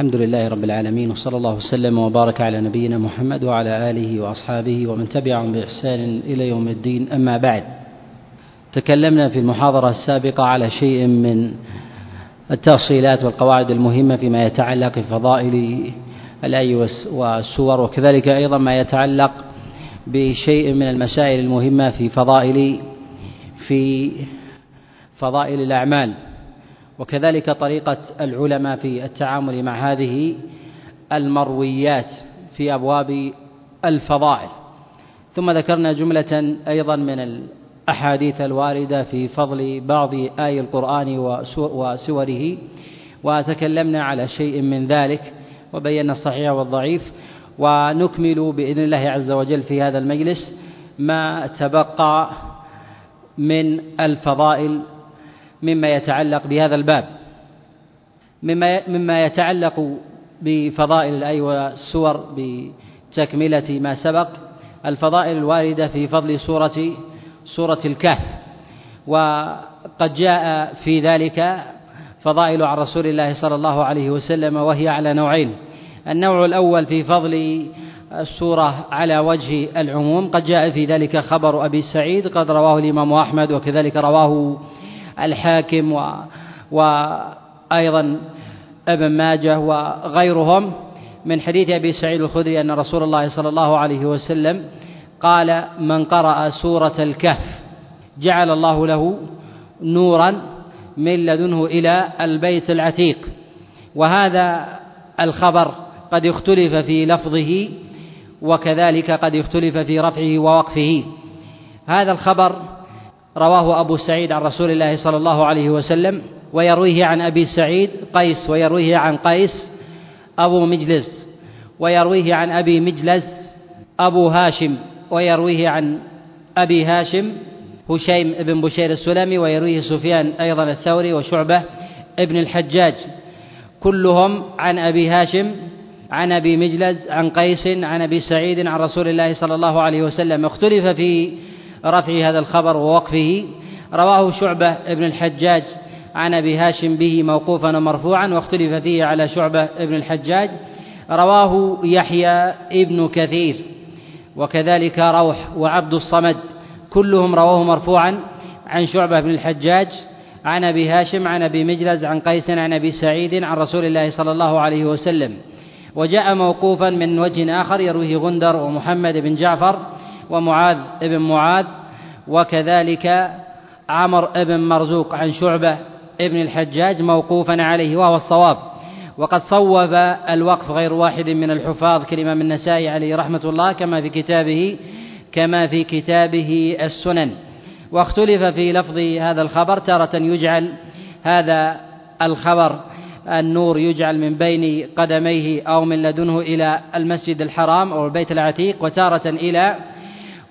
الحمد لله رب العالمين وصلى الله وسلم وبارك على نبينا محمد وعلى آله وأصحابه ومن تبعهم بإحسان إلى يوم الدين. أما بعد تكلمنا في المحاضرة السابقة على شيء من التفصيلات والقواعد المهمة فيما يتعلق بفضائل الأي والسور وكذلك أيضا ما يتعلق بشيء من المسائل المهمة في فضائل في فضائل الأعمال. وكذلك طريقة العلماء في التعامل مع هذه المرويات في أبواب الفضائل. ثم ذكرنا جملة أيضا من الأحاديث الواردة في فضل بعض آي القرآن وسوره وتكلمنا على شيء من ذلك وبينا الصحيح والضعيف. ونكمل بإذن الله عز وجل في هذا المجلس ما تبقى من الفضائل مما يتعلق بهذا الباب. مما مما يتعلق بفضائل الآي والسور بتكملة ما سبق الفضائل الواردة في فضل سورة سورة الكهف. وقد جاء في ذلك فضائل عن رسول الله صلى الله عليه وسلم وهي على نوعين. النوع الأول في فضل السورة على وجه العموم قد جاء في ذلك خبر أبي سعيد قد رواه الإمام أحمد وكذلك رواه الحاكم و وأيضا ابن ماجه وغيرهم. من حديث أبي سعيد الخدري أن رسول الله صلى الله عليه وسلم قال من قرأ سورة الكهف جعل الله له نورا من لدنه إلى البيت العتيق. وهذا الخبر قد اختلف في لفظه وكذلك قد اختلف في رفعه ووقفه. هذا الخبر رواه أبو سعيد عن رسول الله صلى الله عليه وسلم ويرويه عن أبي سعيد قيس ويرويه عن قيس أبو مجلس ويرويه عن أبي مجلس أبو هاشم ويرويه عن أبي هاشم هشيم بن بشير السلمي ويرويه سفيان أيضا الثوري وشعبة ابن الحجاج. كلهم عن أبي هاشم عن أبي مجلس عن قيس عن أبي سعيد عن رسول الله صلى الله عليه وسلم. اختلف في رفع هذا الخبر ووقفه. رواه شعبة ابن الحجاج عن أبي هاشم به موقوفا ومرفوعا واختلف فيه على شعبة ابن الحجاج. رواه يحيى ابن كثير وكذلك روح وعبد الصمد كلهم رواه مرفوعا عن شعبة بن الحجاج. عن أبي هاشم عن أبي مجلز عن قيس عن أبي سعيد عن رسول الله صلى الله عليه وسلم. وجاء موقوفا من وجه آخر يرويه غندر ومحمد بن جعفر. ومعاذ بن معاذ وكذلك عمر بن مرزوق عن شعبة ابن الحجاج موقوفا عليه وهو الصواب. وقد صوب الوقف غير واحد من الحفاظ كالإمام النسائي عليه رحمة الله كما في كتابه كما في كتابه السنن. واختلف في لفظ هذا الخبر تارة يجعل هذا الخبر النور يجعل من بين قدميه أو من لدنه إلى المسجد الحرام أو البيت العتيق وتارة إلى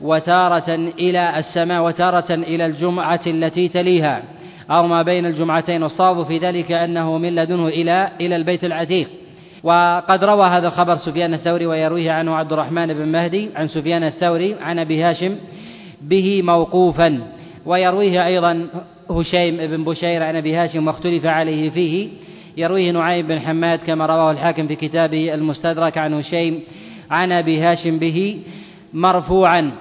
وتارة إلى السماء وتارة إلى الجمعة التي تليها. أو ما بين الجمعتين. والصواب في ذلك أنه من لدنه إلى إلى البيت العتيق. وقد روى هذا الخبر سفيان الثوري ويرويه عنه عبد الرحمن بن مهدي عن سفيان الثوري عن أبي هاشم به موقوفا. ويرويه أيضا هشيم بن بشير عن أبي هاشم واختلف عليه فيه. يرويه نعيم بن حماد كما رواه الحاكم في كتابه المستدرك عن هشيم عن أبي هاشم به مرفوعا.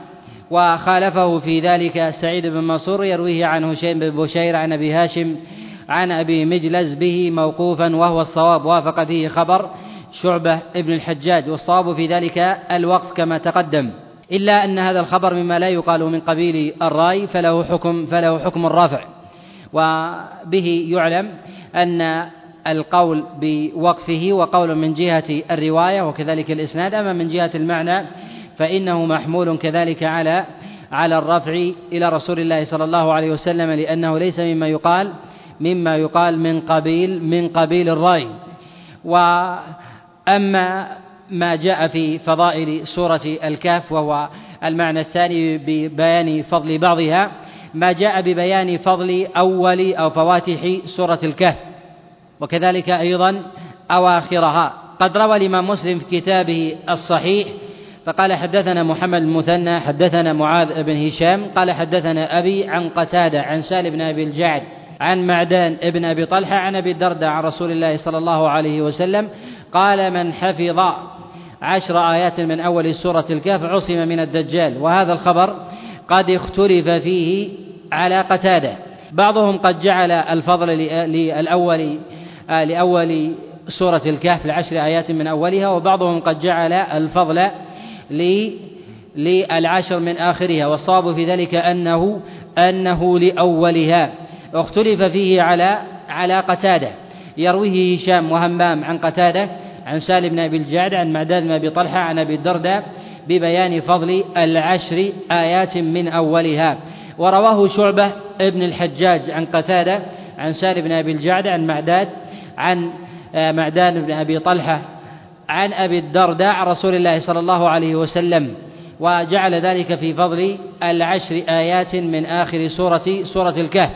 وخالفه في ذلك سعيد بن منصور يرويه عن هشيم بن بشير عن أبي هاشم عن أبي مجلز به موقوفا وهو الصواب. وافق فيه خبر شعبة ابن الحجاج والصواب في ذلك الوقف كما تقدم. إلا أن هذا الخبر مما لا يقال من قبيل الرأي فله حكم فله حكم الرافع وبه يعلم أن القول بوقفه وقول من جهة الرواية وكذلك الإسناد. أما من جهة المعنى فإنه محمول كذلك على على الرفع إلى رسول الله صلى الله عليه وسلم لأنه ليس مما يقال مما يقال من قبيل من قبيل الرأي. وأما ما جاء في فضائل سورة الكهف وهو المعنى الثاني ببيان فضل بعضها ما جاء ببيان فضل أول أو فواتح سورة الكهف. وكذلك أيضا أواخرها. قد روى الإمام مسلم في كتابه الصحيح فقال حدثنا محمد المثنى حدثنا معاذ بن هشام قال حدثنا أبي عن قتادة عن سال بن أبي الجعد عن معدان ابن أبي طلحة عن أبي الدرداء عن رسول الله صلى الله عليه وسلم قال من حفظ عشر آيات من أول سورة الكهف عصم من الدجال وهذا الخبر قد اختلف فيه على قتادة. بعضهم قد جعل الفضل للأول لأول سورة الكهف لعشر آيات من أولها وبعضهم قد جعل الفضل للعشر من آخرها والصواب في ذلك أنه أنه لأولها. اختلف فيه على على قتادة. يرويه هشام وهمام عن قتادة عن سالم بن أبي الجعد عن معداد بن أبي طلحة عن أبي الدرداء ببيان فضل العشر آيات من أولها. ورواه شعبة ابن الحجاج عن قتادة عن سالم بن أبي الجعد عن معداد عن آه، معدان بن أبي طلحة عن أبي الدرداء رسول الله صلى الله عليه وسلم وجعل ذلك في فضل العشر آيات من آخر سورة سورة الكهف.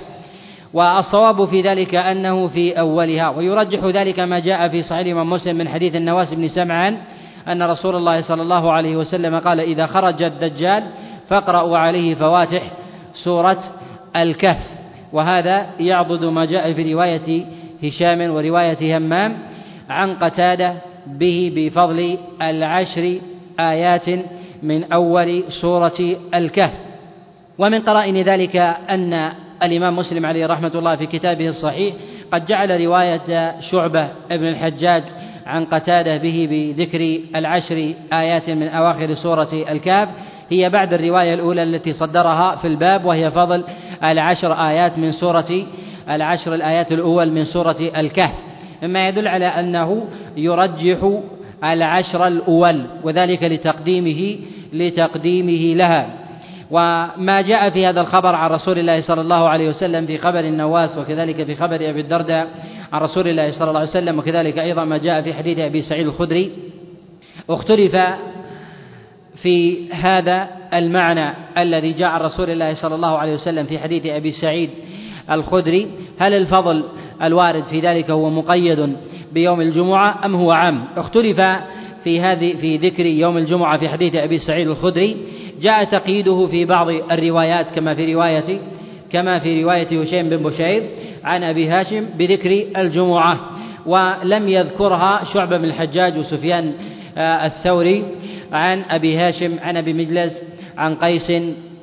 والصواب في ذلك أنه في أولها ويرجح ذلك ما جاء في صحيح الإمام مسلم من حديث النواس بن سمعان أن رسول الله صلى الله عليه وسلم قال إذا خرج الدجال فاقرأوا عليه فواتح سورة الكهف وهذا يعضد ما جاء في رواية هشام ورواية همام عن قتادة به بفضل العشر آيات من أول سورة الكهف. ومن قرائن ذلك أن الإمام مسلم عليه رحمة الله في كتابه الصحيح قد جعل رواية شعبة ابن الحجاج عن قتادة به بذكر العشر آيات من أواخر سورة الكهف. هي بعد الرواية الأولى التي صدرها في الباب وهي فضل العشر آيات من سورة العشر الآيات الأول من سورة الكهف. مما يدل على أنه يرجح العشر الأول وذلك لتقديمه لتقديمه لها. وما جاء في هذا الخبر عن رسول الله صلى الله عليه وسلم في خبر النواس وكذلك في خبر أبي الدرداء عن رسول الله صلى الله عليه وسلم وكذلك أيضا ما جاء في حديث أبي سعيد الخدري. اختلف في هذا المعنى الذي جاء عن رسول الله صلى الله عليه وسلم في حديث أبي سعيد الخدري. هل الفضل الوارد في ذلك هو مقيد بيوم الجمعة أم هو عام؟ اختلف في هذه في ذكر يوم الجمعة في حديث أبي سعيد الخدري. جاء تقييده في بعض الروايات كما في رواية كما في رواية هشيم بن بشير عن أبي هاشم بذكر الجمعة. ولم يذكرها شعبة بن الحجاج وسفيان آه، الثوري عن أبي هاشم عن أبي مجلس عن قيس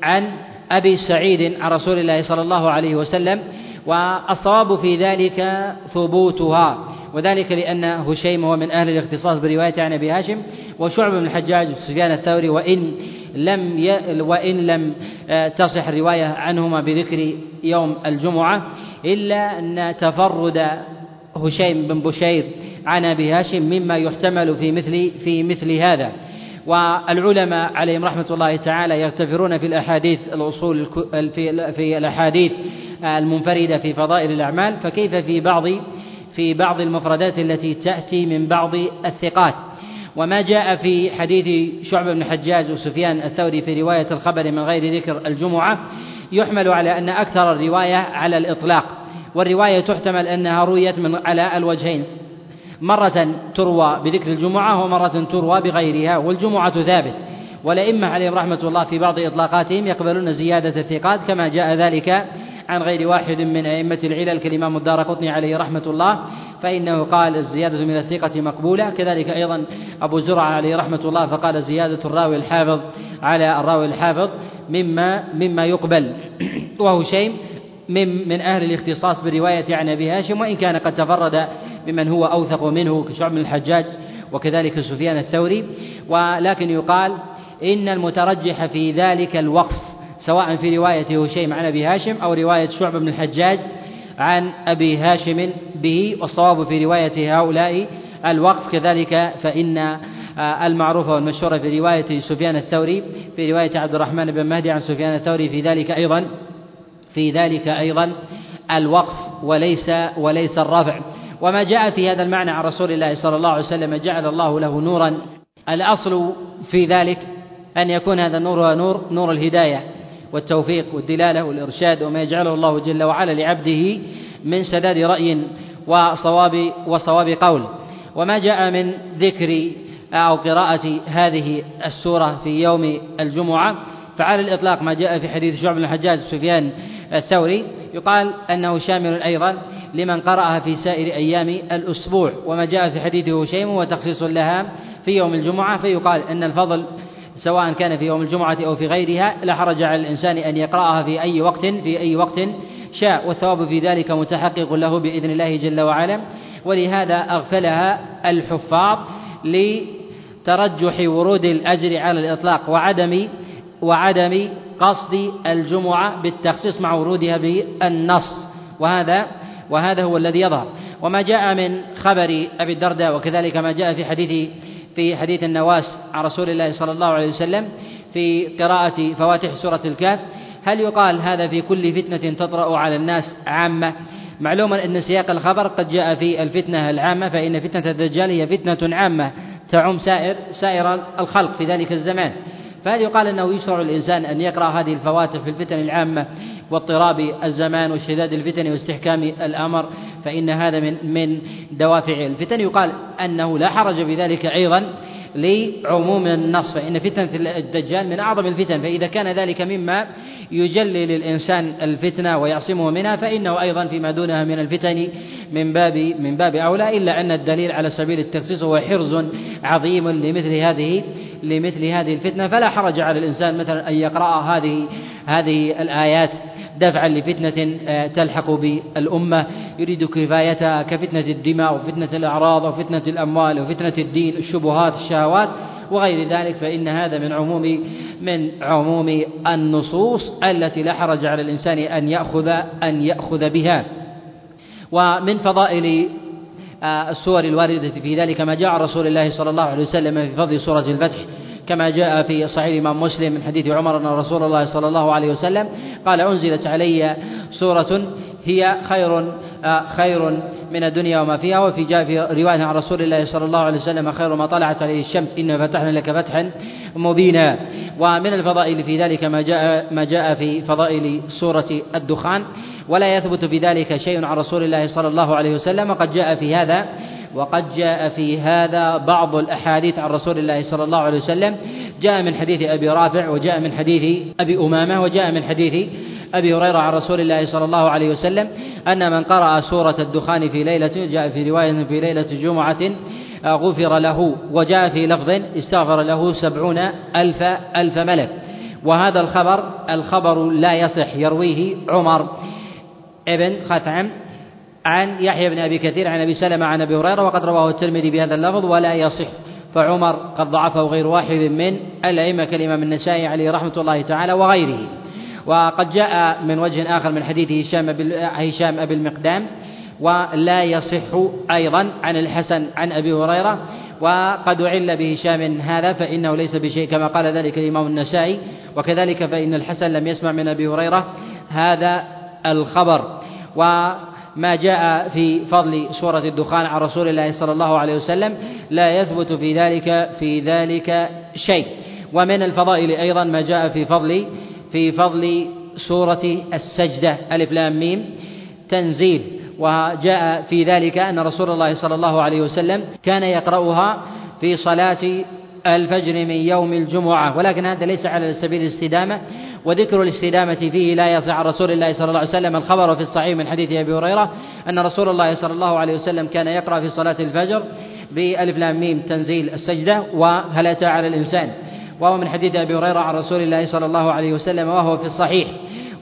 عن أبي سعيد عن رسول الله صلى الله عليه وسلم. والصواب في ذلك ثبوتها. وذلك لأن هشيم هو من أهل الاختصاص برواية عن أبي هاشم وشعب بن الحجاج سفيان الثوري وإن لم ي... وإن لم آه، تصح الرواية عنهما بذكر يوم الجمعة إلا أن تفرد هشيم بن بشير عن أبي هاشم مما يحتمل في مثل في مثل هذا. والعلماء عليهم رحمة الله تعالى يغتفرون في الأحاديث الأصول في الأحاديث المنفردة في فضائل الأعمال فكيف في بعض في بعض المفردات التي تأتي من بعض الثقات؟ وما جاء في حديث شعبة بن حجاج وسفيان الثوري في رواية الخبر من غير ذكر الجمعة يحمل على أن أكثر الرواية على الإطلاق والرواية تحتمل أنها رويت من على الوجهين. مرة تروى بذكر الجمعة ومرة تروى بغيرها والجمعة ثابت. والأئمة عليهم رحمة الله في بعض إطلاقاتهم يقبلون زيادة الثقات كما جاء ذلك عن غير واحد من أئمة العلل كالإمام الدار قطني عليه رحمة الله فإنه قال الزيادة من الثقة مقبولة. كذلك أيضا أبو زرعة عليه رحمة الله فقال زيادة الراوي الحافظ على الراوي الحافظ مما مما يقبل. وهو شيء من من أهل الاختصاص بالرواية عن أبي هاشم وإن كان قد تفرد بمن هو أوثق منه كشعب بن الحجاج وكذلك سفيان الثوري. ولكن يقال إن المترجح في ذلك الوقف. سواء في رواية هشيم عن أبي هاشم أو رواية شعبة بن الحجاج عن أبي هاشم به والصواب في رواية هؤلاء الوقف. كذلك فإن المعروفة والمشهورة في رواية سفيان الثوري في رواية عبد الرحمن بن مهدي عن سفيان الثوري في ذلك أيضا في ذلك أيضا الوقف وليس وليس الرفع. وما جاء في هذا المعنى عن رسول الله صلى الله عليه وسلم جعل الله له نورا. الأصل في ذلك أن يكون هذا النور هو نور نور الهداية. والتوفيق والدلالة والإرشاد وما يجعله الله جل وعلا لعبده من سداد رأي وصواب وصواب قول. وما جاء من ذكر أو قراءة هذه السورة في يوم الجمعة فعلى الإطلاق ما جاء في حديث شعب بن الحجاج سفيان الثوري يقال أنه شامل أيضا لمن قرأها في سائر أيام الأسبوع. وما جاء في حديث هشيم وتخصيص لها في يوم الجمعة فيقال أن الفضل سواء كان في يوم الجمعة أو في غيرها لا حرج على الإنسان أن يقرأها في أي وقت في أي وقت شاء والثواب في ذلك متحقق له بإذن الله جل وعلا. ولهذا أغفلها الحفاظ لترجح ورود الأجر على الإطلاق وعدم وعدم قصد الجمعة بالتخصيص مع ورودها بالنص. وهذا وهذا هو الذي يظهر. وما جاء من خبر أبي الدرداء وكذلك ما جاء في حديث في حديث النواس عن رسول الله صلى الله عليه وسلم في قراءة فواتح سورة الكهف. هل يقال هذا في كل فتنة تطرأ على الناس عامة؟ معلوم أن سياق الخبر قد جاء في الفتنة العامة فإن فتنة الدجال هي فتنة عامة تعم سائر سائر الخلق في ذلك الزمان. فهل يقال أنه يشرع الإنسان أن يقرأ هذه الفواتح في الفتن العامة واضطراب الزمان واشتداد الفتن واستحكام الأمر؟ فإن هذا من من دوافع الفتن. يقال أنه لا حرج بذلك أيضا لعموم النص فإن فتنة الدجال من أعظم الفتن. فإذا كان ذلك مما يجلي للإنسان الفتنة ويعصمه منها فإنه أيضا فيما دونها من الفتن من باب من باب أولى. إلا أن الدليل على سبيل التخصيص هو حرز عظيم لمثل هذه لمثل هذه الفتنة فلا حرج على الإنسان مثلا أن يقرأ هذه هذه الآيات دفعا لفتنة آه، تلحق بالأمة. يريد كفايتها كفتنة الدماء وفتنة الأعراض وفتنة الأموال وفتنة الدين الشبهات الشهوات وغير ذلك فإن هذا من عموم من عموم النصوص التي لا حرج على الإنسان أن يأخذ أن يأخذ بها. ومن فضائل السور الواردة في ذلك ما جاء رسول الله صلى الله عليه وسلم في فضل سورة الفتح كما جاء في صحيح الإمام مسلم من حديث عمر أن رسول الله صلى الله عليه وسلم قال أنزلت علي سورة هي خير آه، خير من الدنيا وما فيها. وفي جاء في رواية عن رسول الله صلى الله عليه وسلم خير ما طلعت عليه الشمس إنا فتحنا لك فتحا مبينا. ومن الفضائل في ذلك ما جاء ما جاء في فضائل سورة الدخان ولا يثبت في ذلك شيء عن رسول الله صلى الله عليه وسلم. وقد جاء في هذا وقد جاء في هذا بعض الأحاديث عن رسول الله صلى الله عليه وسلم. جاء من حديث أبي رافع وجاء من حديث أبي أمامة وجاء من حديث أبي هريرة عن رسول الله صلى الله عليه وسلم. أن من قرأ سورة الدخان في ليلة جاء في رواية في ليلة جمعة غفر له وجاء في لفظ استغفر له سبعون ألف ألف ملك. وهذا الخبر الخبر لا يصح يرويه عمر. ابن خثعم عن يحيى بن أبي كثير عن أبي سلمة عن أبي هريرة وقد رواه الترمذي بهذا اللفظ ولا يصح. فعمر قد ضعفه غير واحد من الأئمة كالإمام النسائي عليه رحمة الله تعالى وغيره. وقد جاء من وجه آخر من حديث هشام هشام أبي المقدام ولا يصح أيضا عن الحسن عن أبي هريرة. وقد أعل بهشام هذا فإنه ليس بشيء كما قال ذلك الإمام النسائي. وكذلك فإن الحسن لم يسمع من أبي هريرة هذا الخبر. وما جاء في فضل سورة الدخان عن رسول الله صلى الله عليه وسلم لا يثبت في ذلك في ذلك شيء. ومن الفضائل أيضا ما جاء في فضل في فضل سورة السجدة ألف لام ميم تنزيل. وجاء في ذلك أن رسول الله صلى الله عليه وسلم كان يقرأها في صلاة الفجر من يوم الجمعة. ولكن هذا ليس على سبيل الاستدامة وذكر الاستدامة فيه لا يصح. عن رسول الله صلى الله عليه وسلم الخبر في الصحيح من حديث أبي هريرة أن رسول الله صلى الله عليه وسلم كان يقرأ في صلاة الفجر بألف لام ميم تنزيل السجدة وهل أتى على الإنسان. وهو من حديث أبي هريرة عن رسول الله صلى الله عليه وسلم وهو في الصحيح.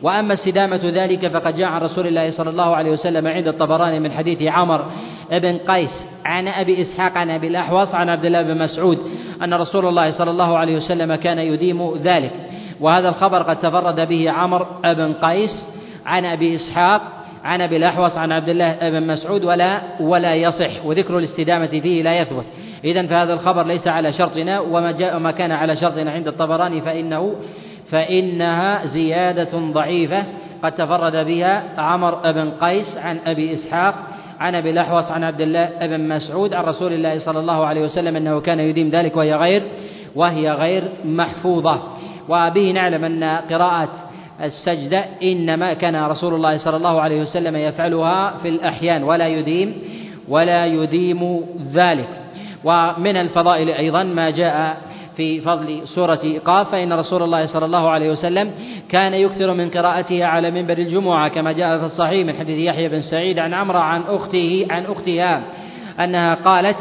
وأما استدامة ذلك فقد جاء عن رسول الله صلى الله عليه وسلم عند الطبراني من حديث عمر بن قيس عن أبي إسحاق عن أبي الأحوص عن عبد الله بن مسعود أن رسول الله صلى الله عليه وسلم كان يديم ذلك. وهذا الخبر قد تفرد به عمر بن قيس عن أبي إسحاق عن أبي الأحوص عن عبد الله بن مسعود ولا ولا يصح وذكر الاستدامة فيه لا يثبت. إذا فهذا الخبر ليس على شرطنا وما جاء ما كان على شرطنا عند الطبراني فإنه فإنها زيادة ضعيفة. قد تفرد بها عمر بن قيس عن أبي إسحاق عن أبي الأحوص عن عبد الله بن مسعود عن رسول الله صلى الله عليه وسلم أنه كان يديم ذلك وهي غير وهي غير محفوظة. وبه نعلم أن قراءة السجدة إنما كان رسول الله صلى الله عليه وسلم يفعلها في الأحيان ولا يديم ولا يديم ذلك. ومن الفضائل أيضا ما جاء في فضل سورة قاف فإن رسول الله صلى الله عليه وسلم كان يكثر من قراءتها على منبر الجمعة كما جاء في الصحيح من حديث يحيى بن سعيد عن عمرو عن أخته عن أختها أنها قالت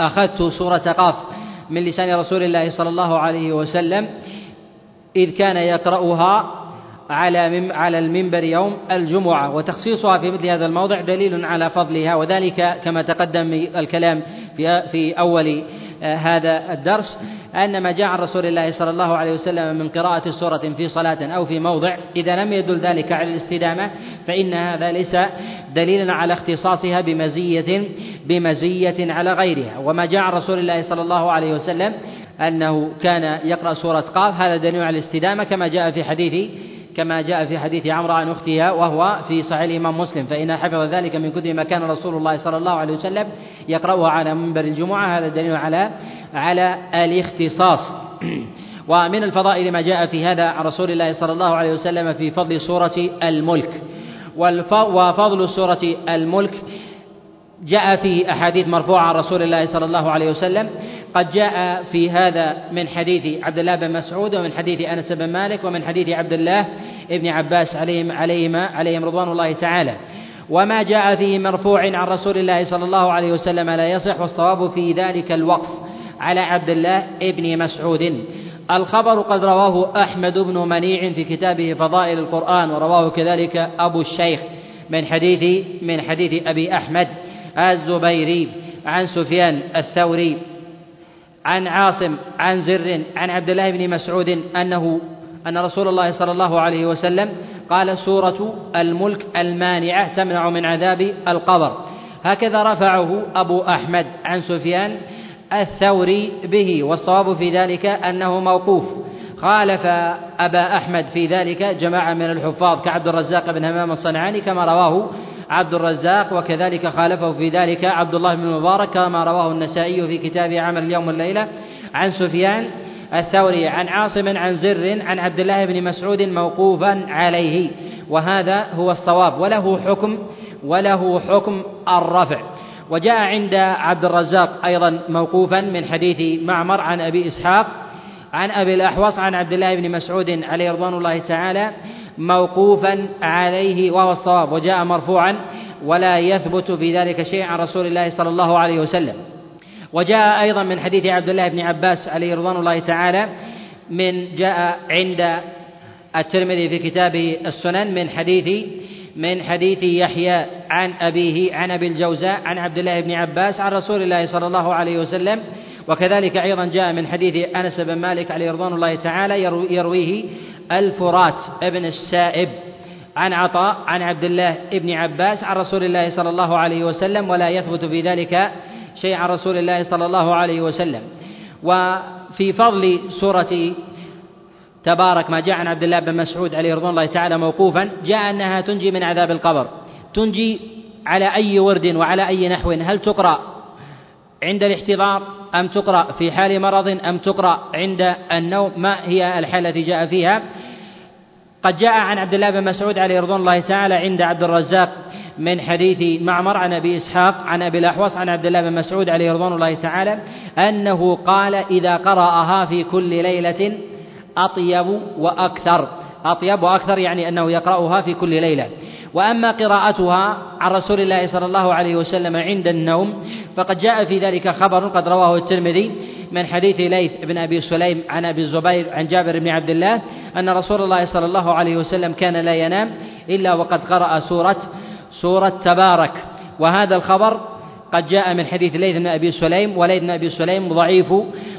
أخذت سورة قاف من لسان رسول الله صلى الله عليه وسلم. إذ كان يقرأها على على المنبر يوم الجمعة. وتخصيصها في مثل هذا الموضع دليل على فضلها. وذلك كما تقدم الكلام في في أول آه، هذا الدرس أن ما جاء عن رسول الله صلى الله عليه وسلم من قراءة سورة في صلاة أو في موضع إذا لم يدل ذلك على الاستدامة فإن هذا ليس دليلا على اختصاصها بمزية بمزية على غيرها. وما جاء عن رسول الله صلى الله عليه وسلم أنه كان يقرأ سورة قاف. هذا دليل على الاستدامة كما جاء في حديث كما جاء في حديث عمرو عن اختها وهو في صحيح الإمام مسلم. فإن حفظ ذلك من كتب ما كان رسول الله صلى الله عليه وسلم يقرأها على منبر الجمعة. هذا دليل على على الاختصاص. ومن الفضائل ما جاء في هذا عن رسول الله صلى الله عليه وسلم في فضل سورة الملك. وفضل سورة الملك جاء فيه أحاديث مرفوعة عن رسول الله صلى الله عليه وسلم. قد جاء في هذا من حديث عبد الله بن مسعود ومن حديث أنس بن مالك ومن حديث عبد الله بن عباس عليهم عليهما عليهم رضوان الله تعالى. وما جاء فيه مرفوع عن رسول الله صلى الله عليه وسلم لا يصح والصواب في ذلك الوقف على عبد الله بن مسعود. الخبر قد رواه أحمد بن منيع في كتابه فضائل القرآن ورواه كذلك أبو الشيخ من حديث من حديث أبي أحمد الزبيري عن سفيان الثوري. عن عاصم عن زر عن عبد الله بن مسعود أنه أن رسول الله صلى الله عليه وسلم قال سورة الملك المانعة تمنع من عذاب القبر. هكذا رفعه أبو أحمد عن سفيان الثوري به والصواب في ذلك أنه موقوف. خالف أبا أحمد في ذلك جماعة من الحفاظ كعبد الرزاق بن همام الصنعاني كما رواه عبد الرزاق وكذلك خالفه في ذلك عبد الله بن المبارك كما رواه النسائي في كتابه عمل اليوم والليلة عن سفيان الثوري عن عاصم عن زر عن عبد الله بن مسعود موقوفا عليه. وهذا هو الصواب وله حكم وله حكم الرفع. وجاء عند عبد الرزاق أيضا موقوفا من حديث معمر عن أبي إسحاق عن أبي الأحوص عن عبد الله بن مسعود عليه رضوان الله تعالى موقوفا عليه وهو الصواب وجاء مرفوعا ولا يثبت في ذلك شيء عن رسول الله صلى الله عليه وسلم. وجاء أيضا من حديث عبد الله بن عباس عليه رضوان الله تعالى من جاء عند الترمذي في كتابه السنن من حديث من حديث يحيى عن أبيه عن أبي الجوزاء عن عبد الله بن عباس عن رسول الله صلى الله عليه وسلم. وكذلك أيضا جاء من حديث أنس بن مالك عليه رضوان الله تعالى يرويه الفرات ابن السائب. عن عطاء عن عبد الله بن عباس عن رسول الله صلى الله عليه وسلم ولا يثبت في ذلك شيء عن رسول الله صلى الله عليه وسلم. وفي فضل سورة تبارك ما جاء عن عبد الله بن مسعود عليه رضوان الله تعالى موقوفا جاء أنها تنجي من عذاب القبر. تنجي على أي ورد وعلى أي نحو؟ هل تقرأ عند الاحتضار أم تقرأ في حال مرض أم تقرأ عند النوم؟ ما هي الحالة التي جاء فيها؟ قد جاء عن عبد الله بن مسعود عليه رضوان الله تعالى عند عبد الرزاق من حديث معمر عن أبي إسحاق عن أبي الأحوص عن عبد الله بن مسعود عليه رضوان الله تعالى أنه قال إذا قرأها في كل ليلة أطيب وأكثر. أطيب وأكثر يعني أنه يقرأها في كل ليلة. وأما قراءتها عن رسول الله صلى الله عليه وسلم عند النوم فقد جاء في ذلك خبر قد رواه الترمذي من حديث ليث بن أبي سليم عن أبي الزبير عن جابر بن عبد الله أن رسول الله صلى الله عليه وسلم كان لا ينام إلا وقد قرأ سورة سورة تبارك. وهذا الخبر قد جاء من حديث ليث بن أبي سليم وليث بن أبي سليم ضعيف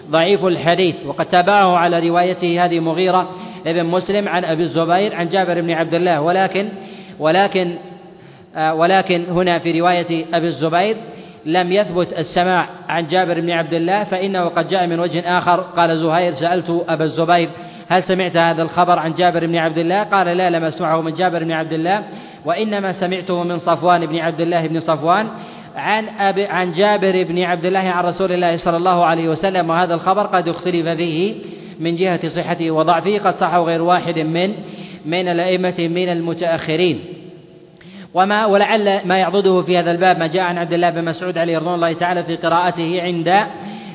ضعيف الحديث. وقد تابعه على روايته هذه مغيرة ابن مسلم عن أبي الزبير عن جابر بن عبد الله. ولكن ولكن آه، ولكن هنا في رواية أبي الزبير لم يثبت السماع عن جابر بن عبد الله فإنه قد جاء من وجه آخر. قال زهير سألت أبا الزبير هل سمعت هذا الخبر عن جابر بن عبد الله؟ قال لا لم أسمعه من جابر بن عبد الله وإنما سمعته من صفوان بن عبد الله بن صفوان عن أبي عن جابر بن عبد الله عن رسول الله صلى الله عليه وسلم وهذا الخبر قد اختلف فيه من جهة صحته وضعفه قد صحه غير واحد من من الأئمة من المتأخرين. وما ولعل ما يعضده في هذا الباب ما جاء عن عبد الله بن مسعود عليه رضوان الله تعالى في قراءته عند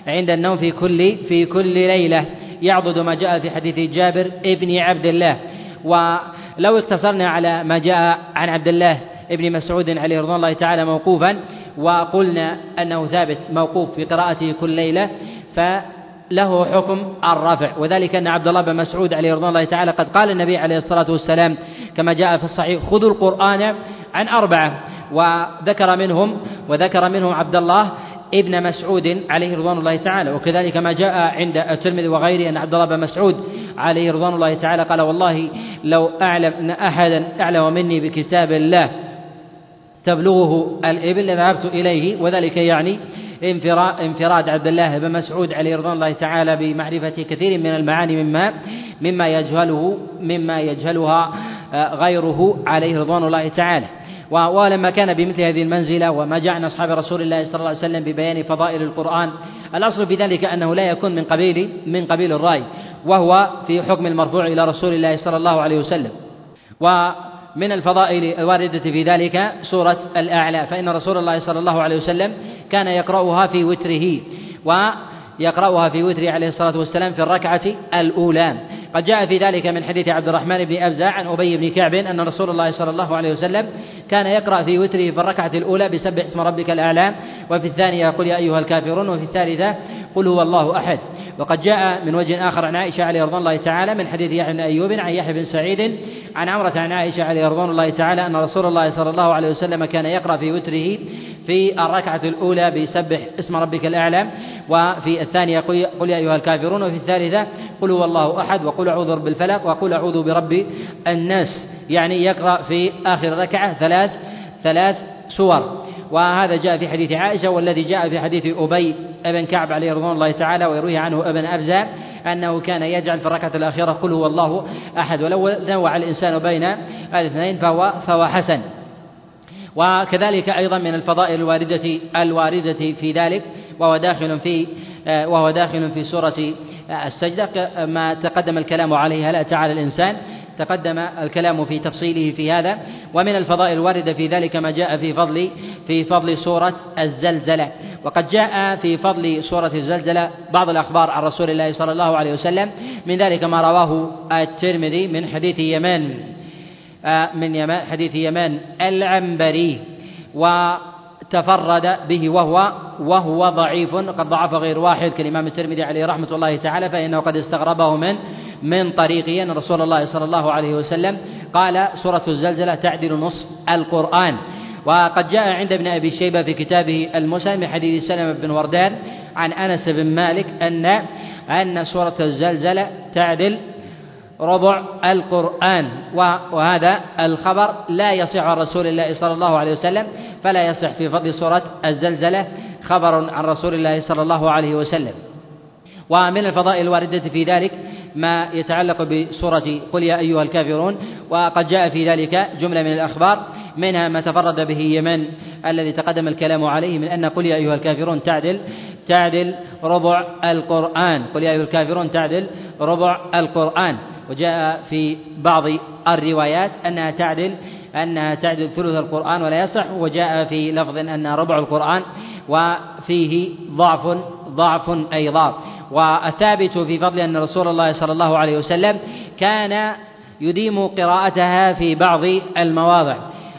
عند النوم في كل في كل ليلة. يعضد ما جاء في حديث جابر ابن عبد الله. ولو اقتصرنا على ما جاء عن عبد الله ابن مسعود عليه رضوان الله تعالى موقوفا وقلنا أنه ثابت موقوف في قراءته كل ليلة فله حكم الرفع. وذلك أن عبد الله بن مسعود عليه رضوان الله تعالى قد قال النبي عليه الصلاة والسلام كما جاء في الصحيح خذوا القرآن عن أربعة وذكر منهم وذكر منهم عبد الله ابن مسعود عليه رضوان الله تعالى. وكذلك ما جاء عند الترمذي وغيره أن عبد الله بن مسعود عليه رضوان الله تعالى قال والله لو أعلم أن أحدا أعلم مني بكتاب الله تبلغه الإبل لذهبت إليه. وذلك يعني انفراد عبد الله بن مسعود عليه رضوان الله تعالى بمعرفة كثير من المعاني مما مما يجهله مما يجهلها آه، غيره عليه رضوان الله تعالى. ولما كان بمثل هذه المنزلة وما جاء عن أصحاب رسول الله صلى الله عليه وسلم ببيان فضائل القرآن الأصل في ذلك أنه لا يكون من قبيل من قبيل الرأي وهو في حكم المرفوع إلى رسول الله صلى الله عليه وسلم. و من الفضائل الواردة في ذلك سورة الأعلى. فإن رسول الله صلى الله عليه وسلم كان يقرأها في وتره ويقرأها في وتره عليه الصلاة والسلام في الركعة الأولى. قد جاء في ذلك من حديث عبد الرحمن بن أبزع عن أبي بن كعب أن رسول الله صلى الله عليه وسلم كان يقرأ في وتره في الركعة الأولى بسبح اسم ربك الأعلى وفي الثانية قل يا أيها الكافرون وفي الثالثة قل هو الله أحد. وقد جاء من وجه آخر عن عائشة عليه رضوان الله تعالى من حديث يحيى بن أيوب عن يحيى بن سعيد عن عمرة عن عائشة عليه رضوان الله تعالى أن رسول الله صلى الله عليه وسلم كان يقرأ في وتره في الركعة الأولى بسبح اسم ربك الأعلى وفي الثانية قل يا أيها الكافرون وفي الثالثة قل هو الله أحد وقل أعوذ بالفلق وقل أعوذ برب الناس. يعني يقرأ في آخر ركعة ثلاث ثلاث سور. وهذا جاء في حديث عائشة والذي جاء في حديث أبي بن كعب عليه رضوان الله تعالى ويروي عنه ابن أبزة أنه كان يجعل في الركعة الأخيرة قل هو الله أحد. ولو نوع الإنسان بين الاثنين فهو فهو حسن. وكذلك أيضا من الفضائل الواردة الواردة في ذلك وهو داخل في وهو داخل في سورة السجدة. ما تقدم الكلام عليه هل أتى على الإنسان تقدم الكلام في تفصيله في هذا. ومن الفضائل الواردة في ذلك ما جاء في فضل في فضل سورة الزلزلة. وقد جاء في فضل سورة الزلزلة بعض الأخبار عن رسول الله صلى الله عليه وسلم. من ذلك ما رواه الترمذي من حديث يمان. آه، من يمان حديث يمان العنبري وتفرد به وهو وهو ضعيف قد ضعف غير واحد كالإمام الترمذي عليه رحمة الله تعالى فإنه قد استغربه من من طريقه. أن رسول الله صلى الله عليه وسلم قال سورة الزلزلة تعدل نصف القرآن. وقد جاء عند ابن أبي شيبة في كتابه المسلم من حديث سلمة بن وردان عن أنس بن مالك أن أن سورة الزلزلة تعدل ربع القرآن. وهذا الخبر لا يصح عن رسول الله صلى الله عليه وسلم فلا يصح في فضل سورة الزلزلة خبر عن رسول الله صلى الله عليه وسلم. ومن الفضائل الواردة في ذلك ما يتعلق بسورة قل يا أيها الكافرون وقد جاء في ذلك جملة من الأخبار منها ما تفرد به يمن الذي تقدم الكلام عليه من أن قل يا أيها الكافرون تعدل تعدل ربع القرآن. قل يا أيها الكافرون تعدل ربع القرآن. وجاء في بعض الروايات أنها تعدل أنها تعدل ثلث القرآن ولا يصح وجاء في لفظ أنها ربع القرآن وفيه ضعف ضعف أيضا والثابت في فضل أن رسول الله صلى الله عليه وسلم كان يديم قراءتها في بعض المواضع.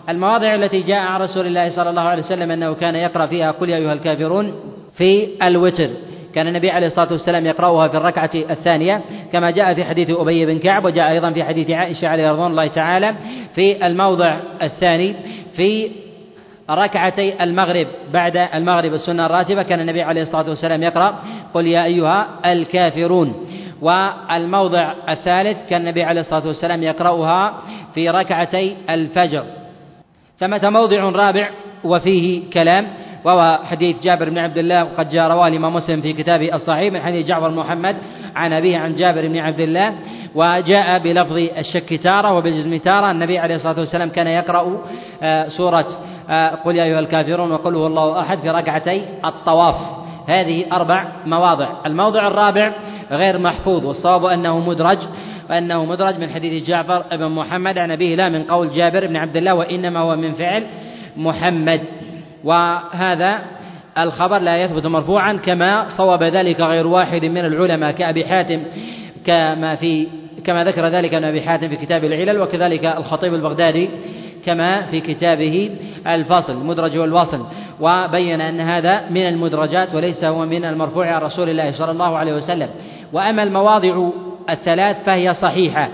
المواضع التي جاء عن رسول الله صلى الله عليه وسلم أنه كان يقرأ فيها قل يا أيها الكافرون في الوتر. كان النبي عليه الصلاة والسلام يقرأها في الركعة الثانية كما جاء في حديث أبي بن كعب وجاء أيضا في حديث عائشة عليه رضوان الله تعالى في الموضع الثاني في ركعتي المغرب بعد المغرب السنة الراتبة كان النبي عليه الصلاة والسلام يقرأ قل يا أيها الكافرون والموضع الثالث كان النبي عليه الصلاة والسلام يقرأها في ركعتي الفجر. ثمة موضع رابع وفيه كلام؟ وهو حديث جابر بن عبد الله وقد جاء رواه الإمام مسلم في كتابه الصحيح من حديث جعفر محمد عن أبيه عن جابر بن عبد الله وجاء بلفظ الشك تارة وبالجزم تارة. النبي عليه الصلاة والسلام كان يقرأ آه، سورة آه، قل يا أيها الكافرون وقل هو الله أحد في ركعتي الطواف. هذه أربع مواضع. الموضع الرابع غير محفوظ والصواب أنه مدرج وأنه مدرج من حديث جعفر بن محمد عن أبيه لا من قول جابر بن عبد الله وإنما هو من فعل محمد. وهذا الخبر لا يثبت مرفوعا كما صوب ذلك غير واحد من العلماء كأبي حاتم كما في كما ذكر ذلك ابن أبي حاتم في كتاب العلل وكذلك الخطيب البغدادي كما في كتابه الفاصل المدرج والواصل. وبين أن هذا من المدرجات وليس هو من المرفوع عن رسول الله صلى الله عليه وسلم. وأما المواضع الثلاث فهي صحيحة.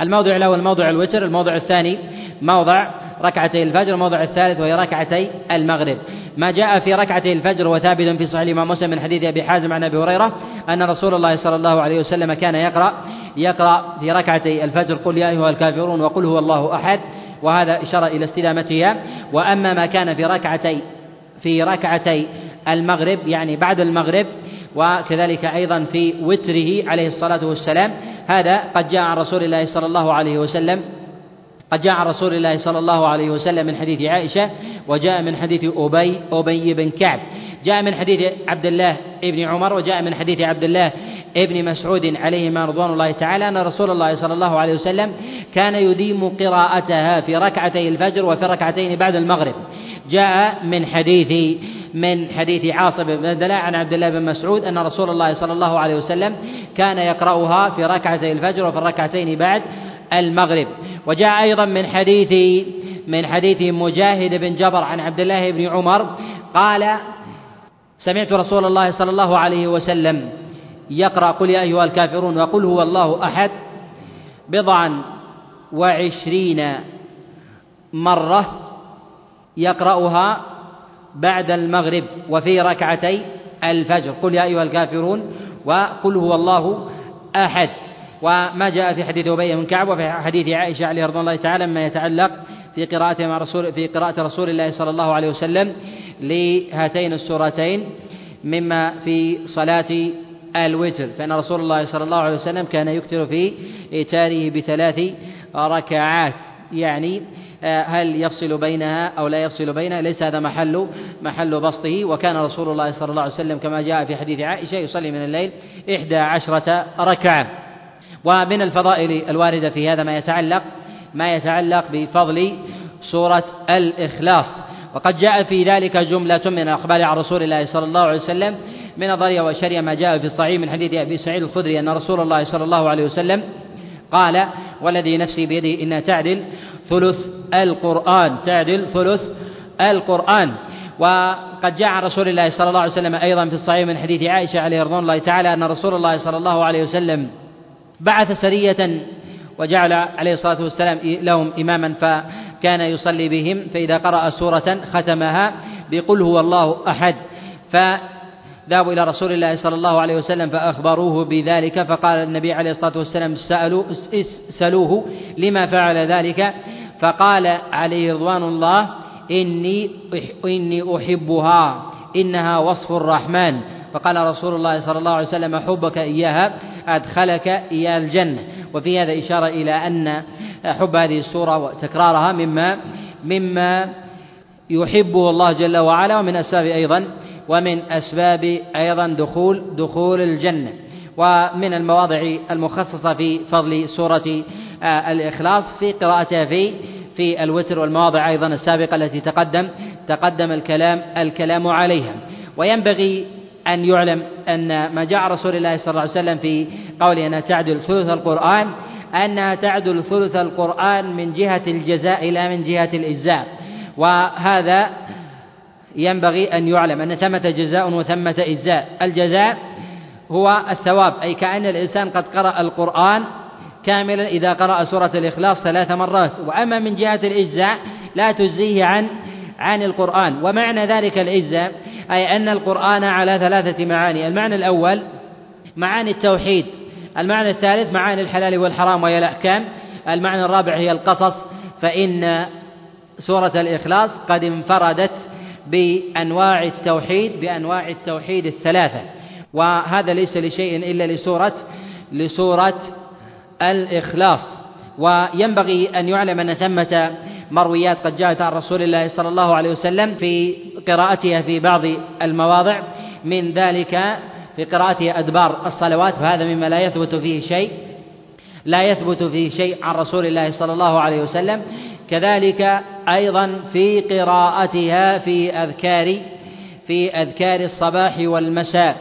الموضع الأول موضع الوتر الموضع الثاني موضع ركعتي الفجر الموضع الثالث وهي ركعتي المغرب. ما جاء في ركعتي الفجر وثابت في صحيح الإمام مسلم من حديث أبي حازم عن أبي هريرة أن رسول الله صلى الله عليه وسلم كان يقرأ يقرأ في ركعتي الفجر قل يا أيها الكافرون وقل هو الله أحد. وهذا إشارة إلى استدامتها وأما ما كان في ركعتي في ركعتي المغرب يعني بعد المغرب وكذلك أيضا في وتره عليه الصلاة والسلام هذا قد جاء عن رسول الله صلى الله عليه وسلم قد جاء رسول الله صلى الله عليه وسلم من حديث عائشة وجاء من حديث أبي أبي بن كعب. جاء من حديث عبد الله بن عمر وجاء من حديث عبد الله ابن مسعود عليهما رضوان الله تعالى أن رسول الله صلى الله عليه وسلم كان يديم قراءتها في ركعتي الفجر وفي ركعتين بعد المغرب. جاء من حديث من حديث عاصم بن دلاء عن عبد الله بن مسعود أن رسول الله صلى الله عليه وسلم كان يقرأها في ركعتي الفجر وفي الركعتين بعد المغرب. وجاء أيضا من حديث من حديث مجاهد بن جبر عن عبد الله بن عمر قال سمعت رسول الله صلى الله عليه وسلم يقرأ قل يا أيها الكافرون وقل هو الله أحد بضعا وعشرين مرة يقرأها بعد المغرب وفي ركعتي الفجر. قل يا أيها الكافرون وقل هو الله أحد. وما جاء في حديث أبي بن كعب وفي حديث عائشة عليه رضي الله تعالى ما يتعلق في قراءته مع رسول في قراءة رسول الله صلى الله عليه وسلم لهاتين السورتين مما في صلاة الوتر. فإن رسول الله صلى الله عليه وسلم كان يكثر في إيتاره بثلاث ركعات. يعني آه، هل يفصل بينها أو لا يفصل بينها؟ ليس هذا محل محل بسطه. وكان رسول الله صلى الله عليه وسلم كما جاء في حديث عائشة يصلي من الليل إحدى عشرة ركعة. ومن الفضائل الواردة في هذا ما يتعلق ما يتعلق بفضل سورة الإخلاص. وقد جاء في ذلك جملة من الأخبار عن رسول الله صلى الله عليه وسلم من ضرية وشرية ما جاء في الصحيح من حديث أبي سعيد الخدري أن رسول الله صلى الله عليه وسلم قال والذي نفسي بيده إنها تعدل ثلث القرآن. تعدل ثلث القرآن. وقد جاء عن رسول الله صلى الله عليه وسلم أيضا في الصحيح من حديث عائشة عليه رضوان الله تعالى أن رسول الله صلى الله عليه وسلم بعث سرية وجعل عليه الصلاة والسلام لهم إماما فكان يصلي بهم فإذا قرأ سورة ختمها بقل هو الله أحد. فذهبوا إلى رسول الله صلى الله عليه وسلم فأخبروه بذلك فقال النبي عليه الصلاة والسلام سألوا سألوه لما فعل ذلك. فقال عليه رضوان الله إني إني أحبها إنها وصف الرحمن. فقال رسول الله صلى الله عليه وسلم حبك إياها أدخلك إياه الجنة. وفي هذا إشارة إلى أن حب هذه السورة وتكرارها مما مما يحبه الله جل وعلا ومن أسباب أيضا ومن أسباب أيضا دخول دخول الجنة. ومن المواضع المخصصة في فضل سورة آه، الإخلاص في قراءتها في في الوتر والمواضع أيضا السابقة التي تقدم تقدم الكلام الكلام عليها. وينبغي أن يعلم أن ما جاء رسول الله صلى الله عليه وسلم في قوله أنها تعدل ثلث القرآن أنها تعدل ثلث القرآن من جهة الجزاء إلى من جهة الإجزاء. وهذا ينبغي أن يعلم أن ثمة جزاء وثمة إجزاء. الجزاء هو الثواب أي كأن الإنسان قد قرأ القرآن كاملا إذا قرأ سورة الإخلاص ثلاث مرات. وأما من جهة الإجزاء لا تجزيه عن عن القرآن. ومعنى ذلك الإجزاء أي أن القرآن على ثلاثة معاني. المعنى الأول معاني التوحيد المعنى الثالث معاني الحلال والحرام وهي الأحكام المعنى الرابع هي القصص. فإن سورة الإخلاص قد انفردت بأنواع التوحيد بأنواع التوحيد الثلاثة. وهذا ليس لشيء إلا لسورة لسورة الإخلاص. وينبغي أن يعلم أن ثمة مرويات قد جاءت عن رسول الله صلى الله عليه وسلم في قراءتها في بعض المواضع. من ذلك في قراءتها أدبار الصلوات فهذا مما لا يثبت فيه شيء لا يثبت فيه شيء عن رسول الله صلى الله عليه وسلم. كذلك أيضا في قراءتها في أذكار في أذكار الصباح والمساء.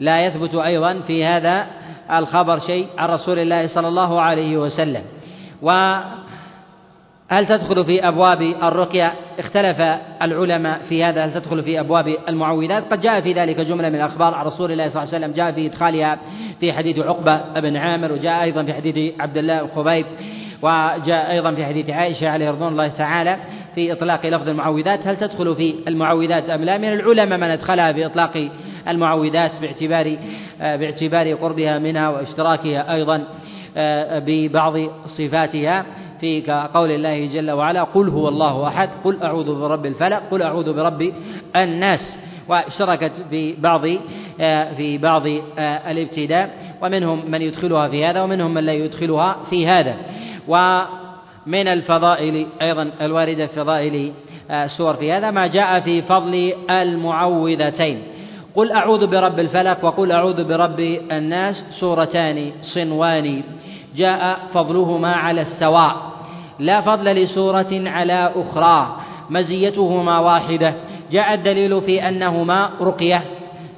لا يثبت أيضا في هذا الخبر شيء عن رسول الله صلى الله عليه وسلم. وهل تدخل في أبواب الرقية؟ اختلف العلماء في هذا. هل تدخل في أبواب المعوذات؟ قد جاء في ذلك جملة من الأخبار عن رسول الله صلى الله عليه وسلم. جاء في إدخالها في حديث عقبة بن عامر وجاء أيضا في حديث عبد الله الخبيب وجاء أيضا في حديث عائشة عليه رضوان الله تعالى في إطلاق لفظ المعوذات. هل تدخل في المعوذات أم لا؟ من العلماء من أدخلها في إطلاق المعوذات باعتبار باعتبار قربها منها واشتراكها أيضا ببعض صفاتها. في كقول الله جل وعلا قل هو الله أحد قل أعوذ برب الفلق قل أعوذ برب الناس. واشتركت في بعض في بعض الابتداء ومنهم من يدخلها في هذا ومنهم من لا يدخلها في هذا. ومن الفضائل أيضا الواردة في فضائل سور في هذا ما جاء في فضل المعوذتين. قل أعوذ برب الفلق وقل أعوذ برب الناس سورتان صنوان. جاء فضلهما على السواء لا فضل لسورة على أخرى مزيتهما واحدة. جاء الدليل في أنهما رقية.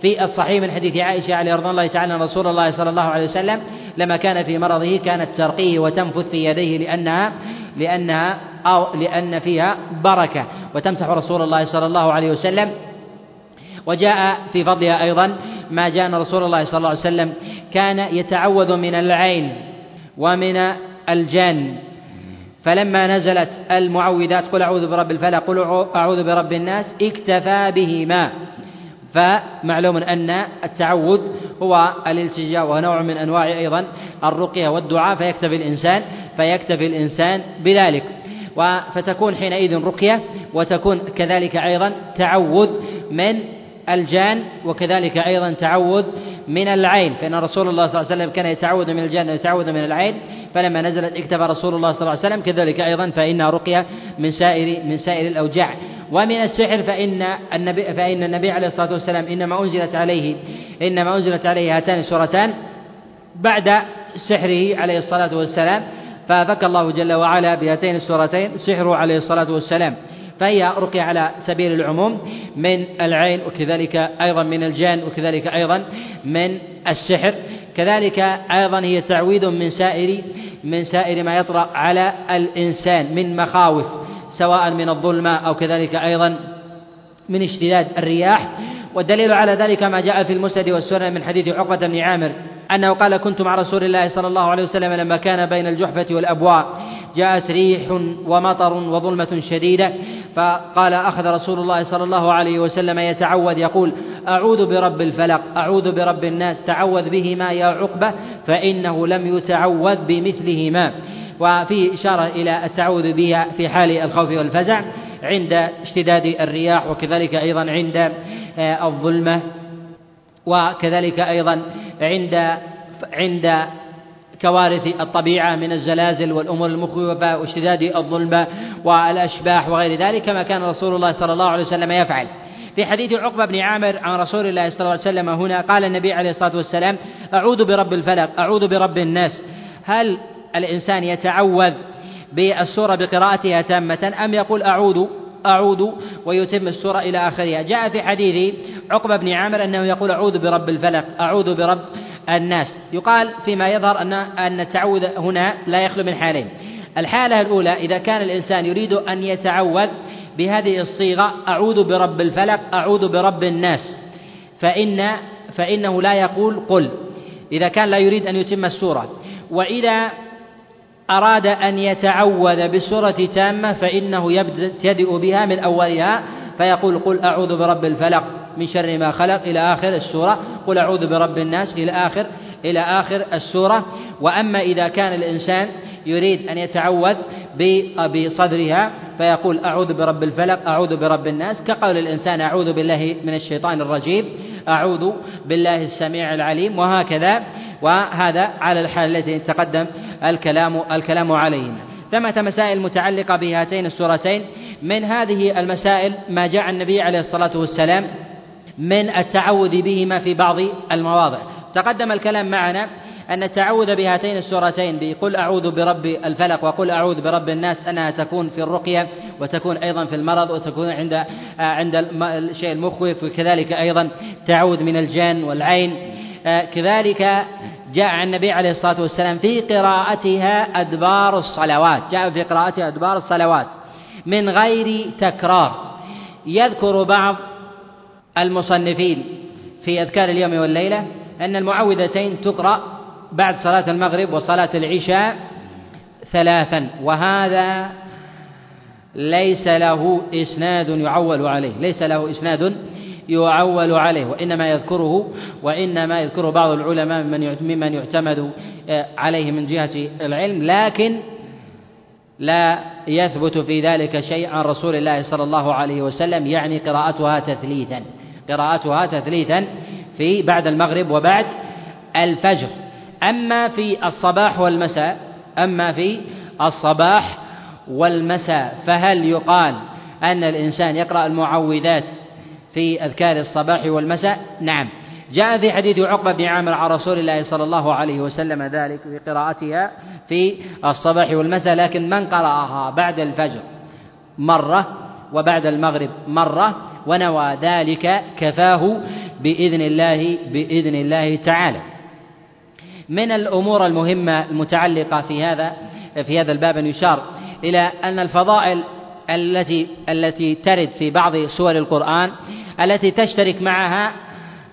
في الصحيح من حديث عائشة عليه رضي الله تعالى أن رسول الله صلى الله عليه وسلم لما كان في مرضه كانت ترقيه وتنفث في يديه لأنها لأنها أو لأن فيها بركة. وتمسح رسول الله صلى الله عليه وسلم. وجاء في فضلها أيضا ما جاء رسول الله صلى الله عليه وسلم كان يتعوذ من العين. ومن الجن. فلما نزلت المعوذات قل أعوذ برب الفلق قل أعوذ برب الناس اكتفى بهما. فمعلوم أن التعوذ هو الالتجاء ونوع من أنواع أيضا الرقية والدعاء فيكتفي الإنسان فيكتفي الإنسان بذلك. فتكون حينئذ رقية وتكون كذلك أيضا تعوذ من الجان وكذلك أيضا تعوذ من العين فإن رسول الله صلى الله عليه وسلم كان يتعوذ من الجان ويتعوذ من العين فلما نزلت اكتفى رسول الله صلى الله عليه وسلم كذلك أيضا فإنها رقية من سائر من سائر الأوجاع. ومن السحر فإن النبي فإن النبي عليه الصلاة والسلام إنما أنزلت عليه إنما أنزلت عليه هاتان السورتان بعد سحره عليه الصلاة والسلام. فذكر الله جل وعلا بهاتين السورتين سحره عليه الصلاة والسلام. فهي رقية على سبيل العموم من العين وكذلك أيضا من الجان وكذلك أيضا من السحر. كذلك أيضا هي تعويذ من سائر من سائر ما يطرأ على الإنسان من مخاوف سواء من الظلمة أو كذلك أيضا من اشتداد الرياح. والدليل على ذلك ما جاء في المسند والسنن من حديث عقبة بن عامر أنه قال كنت مع رسول الله صلى الله عليه وسلم لما كان بين الجحفة والأبواء. جاءت ريح ومطر وظلمة شديدة. فقال أخذ رسول الله صلى الله عليه وسلم يتعوذ يقول أعوذ برب الفلق أعوذ برب الناس تعوذ بهما يا عقبة فإنه لم يتعوذ بمثلهما. وفي إشارة إلى التعوذ بها في حال الخوف والفزع عند اشتداد الرياح وكذلك أيضا عند آه، الظلمة وكذلك أيضا عند عند كوارث الطبيعة من الزلازل والأمور المخوفة واشتداد الظلمة والأشباح وغير ذلك كما كان رسول الله صلى الله عليه وسلم يفعل. في حديث عقبة بن عامر عن رسول الله صلى الله عليه وسلم هنا قال النبي عليه الصلاة والسلام أعوذ برب الفلق أعوذ برب الناس. هل الإنسان يتعوذ بالسورة بقراءتها تامة أم يقول أعوذ أعوذ ويتم السورة إلى آخرها؟ جاء في حديث عقبة بن عامر أنه يقول أعوذ برب الفلق أعوذ برب الناس. يقال فيما يظهر أن أن التعوذ هنا لا يخلو من حالين. الحالة الأولى إذا كان الإنسان يريد أن يتعوذ بهذه الصيغة أعوذ برب الفلق أعوذ برب الناس. فإن فإنه لا يقول قل. إذا كان لا يريد أن يتم السورة. وإذا أراد أن يتعوذ بسورة تامة فإنه يبتدئ بها من أولها فيقول قل أعوذ برب الفلق. من شر ما خلق إلى آخر السورة. قل أعوذ برب الناس إلى آخر إلى آخر السورة. وأما إذا كان الإنسان يريد أن يتعوذ بصدرها فيقول أعوذ برب الفلق أعوذ برب الناس. كقول الإنسان أعوذ بالله من الشيطان الرجيم أعوذ بالله السميع العليم وهكذا. وهذا على الحال التي تقدم الكلام الكلام عليهما ثمة مسائل متعلقة بهاتين السورتين. من هذه المسائل ما جاء النبي عليه الصلاة والسلام من التعوذ بهما في بعض المواضع. تقدم الكلام معنا أن التعوذ بهاتين السورتين بقل أعوذ برب الفلق وقل أعوذ برب الناس أنها تكون في الرقية وتكون أيضا في المرض وتكون عند عند الشيء المخوف وكذلك أيضا تعود من الجن والعين. كذلك جاء عن النبي عليه الصلاة والسلام في قراءتها أدبار الصلوات. جاء في قراءتها أدبار الصلوات من غير تكرار. يذكر بعض المصنفين في أذكار اليوم والليلة أن المعوذتين تقرأ بعد صلاة المغرب وصلاة العشاء ثلاثا وهذا ليس له إسناد يعول عليه ليس له إسناد يعول عليه وإنما يذكره وإنما يذكره بعض العلماء ممن يعتمد آه، عليه من جهة العلم لكن لا يثبت في ذلك شيء عن رسول الله صلى الله عليه وسلم يعني قراءتها تثليثا. قراءتها تثليثا في بعد المغرب وبعد الفجر. أما في الصباح والمساء أما في الصباح والمساء فهل يقال أن الإنسان يقرأ المعوذات في أذكار الصباح والمساء؟ نعم. جاء في حديث عقبة بن عامر عن رسول الله صلى الله عليه وسلم ذلك في قراءتها في الصباح والمساء لكن من قرأها؟ بعد الفجر. مرة وبعد المغرب مرة ونوى ذلك كفاه بإذن الله بإذن الله تعالى. من الأمور المهمة المتعلقة في هذا في هذا الباب أن يشار إلى أن الفضائل التي التي ترد في بعض سور القرآن التي تشترك معها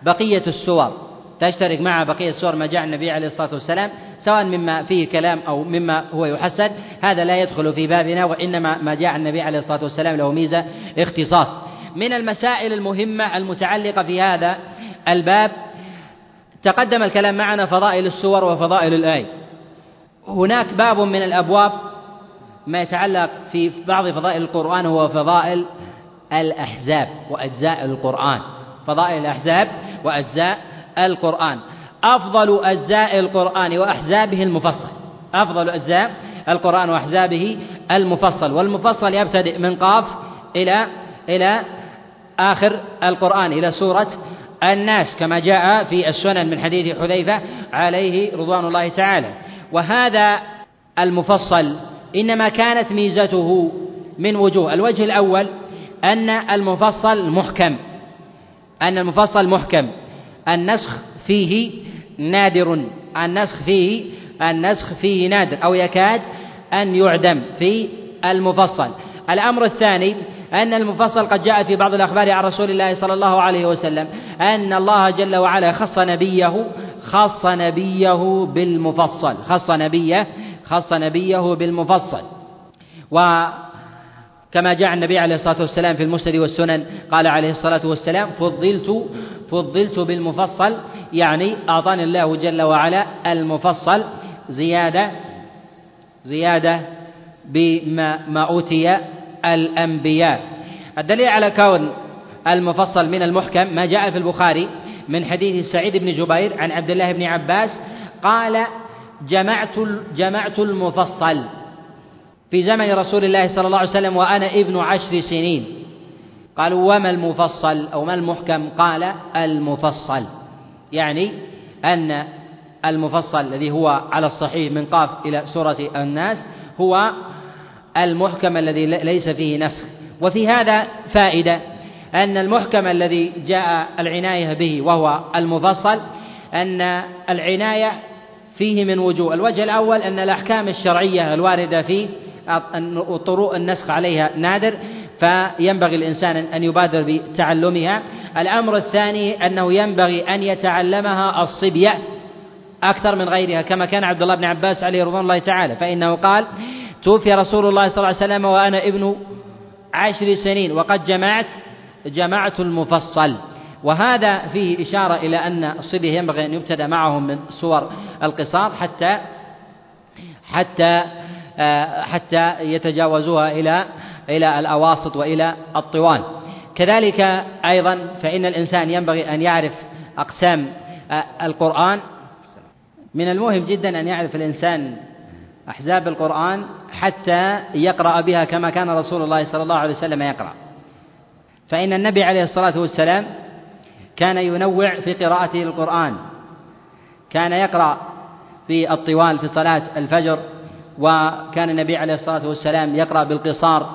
بقية السور. تشترك معها بقية السور ما جاء النبي عليه الصلاة والسلام سواء مما فيه كلام أو مما هو يحسن. هذا لا يدخل في بابنا وإنما ما جاء النبي عليه الصلاة والسلام له ميزة اختصاص. من المسائل المهمة المتعلقة في هذا الباب تقدم الكلام معنا فضائل السور وفضائل الآية هناك باب من الأبواب ما يتعلق في بعض فضائل القرآن هو فضائل الأحزاب وأجزاء القرآن. فضائل الأحزاب وأجزاء القرآن. أفضل أجزاء القرآن وأحزابه المفصل. أفضل أجزاء القرآن وأحزابه المفصل. والمفصل يبتدئ من قاف إلى إلى آخر القرآن إلى سورة الناس كما جاء في السنن من حديث حذيفة عليه رضوان الله تعالى. وهذا المفصل إنما كانت ميزته من وجوه. الوجه الأول أن المفصل محكم أن المفصل محكم. النسخ فيه نادر النسخ فيه النسخ فيه نادر أو يكاد أن يعدم في المفصل. الأمر الثاني أن المفصل قد جاء في بعض الأخبار عن رسول الله صلى الله عليه وسلم أن الله جل وعلا خص نبيه خص نبيه بالمفصل خص نبيه خص نبيه بالمفصل. وكما جاء النبي عليه الصلاة والسلام في المسند والسنن قال عليه الصلاة والسلام فضلت فضلت بالمفصل. يعني أعطاني الله جل وعلا المفصل زيادة زيادة بما ما أوتي الأنبياء. الدليل على كون المفصل من المحكم ما جاء في البخاري من حديث سعيد بن جبير عن عبد الله بن عباس قال جمعت جمعت المفصل في زمن رسول الله صلى الله عليه وسلم وأنا ابن عشر سنين. قالوا وما المفصل أو ما المحكم؟ قال المفصل. يعني أن المفصل الذي هو على الصحيح من قاف إلى سورة الناس هو المحكم الذي ليس فيه نسخ. وفي هذا فائدة أن المحكم الذي جاء العناية به وهو المفصل أن العناية فيه من وجوه. الوجه الأول أن الأحكام الشرعية الواردة فيه طرق النسخ عليها نادر فينبغي الإنسان أن يبادر بتعلمها. الأمر الثاني أنه ينبغي أن يتعلمها الصبية أكثر من غيرها كما كان عبد الله بن عباس عليه رضوان الله تعالى فإنه قال توفي رسول الله صلى الله عليه وسلم وأنا ابن عشر سنين وقد جمعت جمعت المفصل. وهذا فيه إشارة إلى أن الصبي ينبغي أن يبتدأ معهم من سور القصار حتى حتى آه، حتى يتجاوزوها إلى إلى الأواسط وإلى الطوال. كذلك أيضا فإن الإنسان ينبغي أن يعرف أقسام آه، القرآن. من المهم جدا أن يعرف الإنسان أحزاب القرآن حتى يقرأ بها كما كان رسول الله صلى الله عليه وسلم يقرأ. فإن النبي عليه الصلاة والسلام كان ينوع في قراءته القرآن كان يقرأ في الطوال في صلاة الفجر وكان النبي عليه الصلاة والسلام يقرأ بالقصار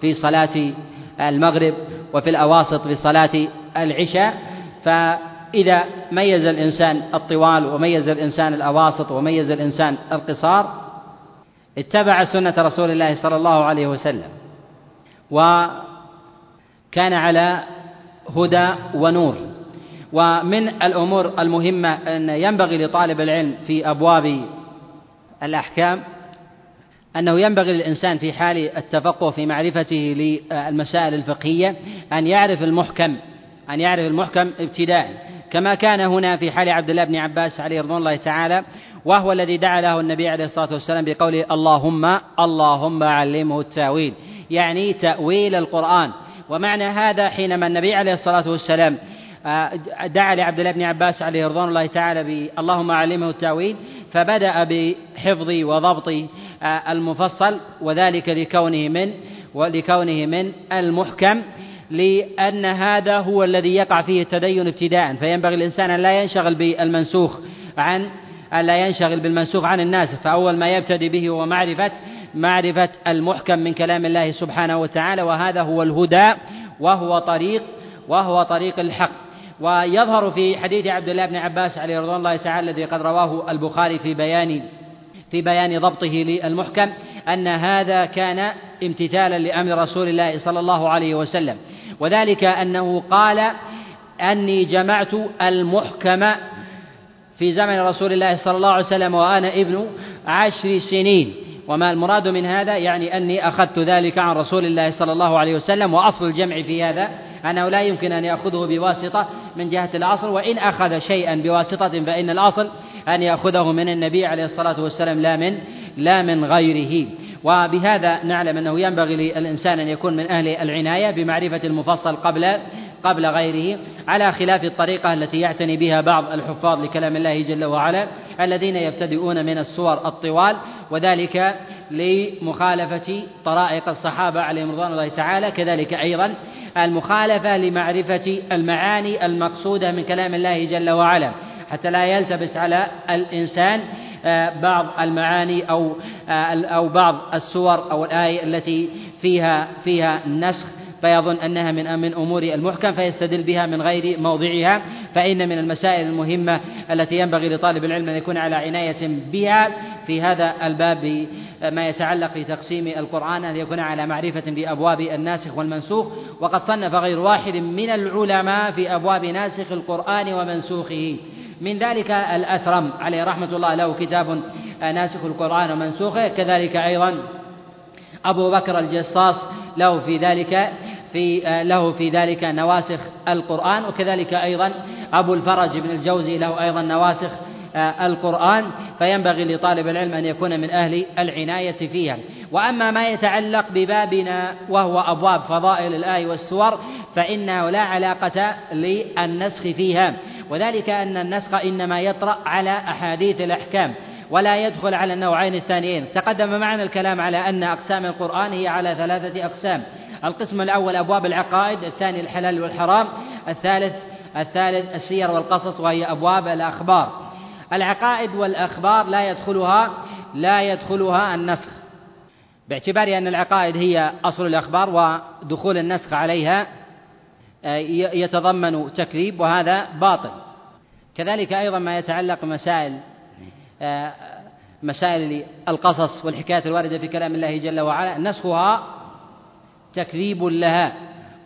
في صلاة المغرب وفي الأواسط في صلاة العشاء. فإذا ميز الإنسان الطوال وميز الإنسان الأواسط وميز الإنسان القصار اتبع سنة رسول الله صلى الله عليه وسلم وكان على هدى ونور. ومن الأمور المهمة أن ينبغي لطالب العلم في أبواب الأحكام أنه ينبغي للإنسان في حال التفقه في معرفته للمسائل الفقهية أن يعرف المحكم أن يعرف المحكم ابتداء. كما كان هنا في حال عبد الله بن عباس عليه رضوان الله تعالى وهو الذي دعا له النبي عليه الصلاة والسلام بقوله اللهم اللهم علمه التأويل. يعني تأويل القرآن. ومعنى هذا حينما النبي عليه الصلاة والسلام آه، دعا لعبد الله بن عباس عليه رضوان الله تعالى اللهم علمه التأويل فبدأ بحفظ وضبط آه، المفصل وذلك لكونه من ولكونه من المحكم لأن هذا هو الذي يقع فيه التدين ابتداء. فينبغي الإنسان أن لا ينشغل بالمنسوخ عن أن لا ينشغل بالمنسوخ عن الناس فأول ما يبتدي به هو معرفة معرفة المحكم من كلام الله سبحانه وتعالى وهذا هو الهدى وهو طريق وهو طريق الحق. ويظهر في حديث عبد الله بن عباس عليه رضوان الله تعالى الذي قد رواه البخاري في بيان في بيان ضبطه للمحكم أن هذا كان امتثالا لأمر رسول الله صلى الله عليه وسلم. وذلك أنه قال أني جمعت المحكم في زمن رسول الله صلى الله عليه وسلم وأنا ابن عشر سنين. وما المراد من هذا يعني أني أخذت ذلك عن رسول الله صلى الله عليه وسلم وأصل الجمع في هذا أنه لا يمكن أن يأخذه بواسطة من جهة الأصل وإن أخذ شيئا بواسطة فإن الأصل أن يأخذه من النبي عليه الصلاة والسلام لا من لا من غيره. وبهذا نعلم أنه ينبغي للإنسان أن يكون من أهل العناية بمعرفة المفصل قبل قبل غيره على خلاف الطريقة التي يعتني بها بعض الحفاظ لكلام الله جل وعلا الذين يبتدئون من السور الطوال وذلك لمخالفة طرائق الصحابة عليهم رضوان الله تعالى كذلك أيضا المخالفة لمعرفة المعاني المقصودة من كلام الله جل وعلا. حتى لا يلتبس على الإنسان آه، بعض المعاني أو آه، أو بعض السور أو الآية التي فيها فيها نسخ فيظن أنها من من أمور المحكم فيستدل بها من غير موضعها. فإن من المسائل المهمة التي ينبغي لطالب العلم أن يكون على عناية بها في هذا الباب ما يتعلق في تقسيم القرآن أن يكون على معرفة بأبواب الناسخ والمنسوخ. وقد صنف غير واحد من العلماء في أبواب ناسخ القرآن ومنسوخه. من ذلك الأثرم عليه رحمة الله له كتاب ناسخ القرآن ومنسوخه. كذلك أيضا أبو بكر الجصاص له في ذلك في له في ذلك نواسخ القرآن وكذلك أيضا أبو الفرج بن الجوزي له أيضا نواسخ القرآن فينبغي لطالب العلم أن يكون من أهل العناية فيها. وأما ما يتعلق ببابنا وهو أبواب فضائل الآي والسور فإنه لا علاقة للنسخ فيها. وذلك أن النسخ إنما يطرأ على أحاديث الأحكام ولا يدخل على النوعين الثانيين. تقدم معنا الكلام على أن أقسام القرآن هي على ثلاثة أقسام. القسم الأول أبواب العقائد الثاني الحلال والحرام الثالث الثالث السير والقصص وهي أبواب الأخبار. العقائد والأخبار لا يدخلها لا يدخلها النسخ. باعتبار أن العقائد هي أصل الأخبار ودخول النسخ عليها آه، يتضمن تكذيب وهذا باطل. كذلك أيضا ما يتعلق مسائل آه، مسائل القصص والحكايات الواردة في كلام الله جل وعلا نسخها تكذيب لها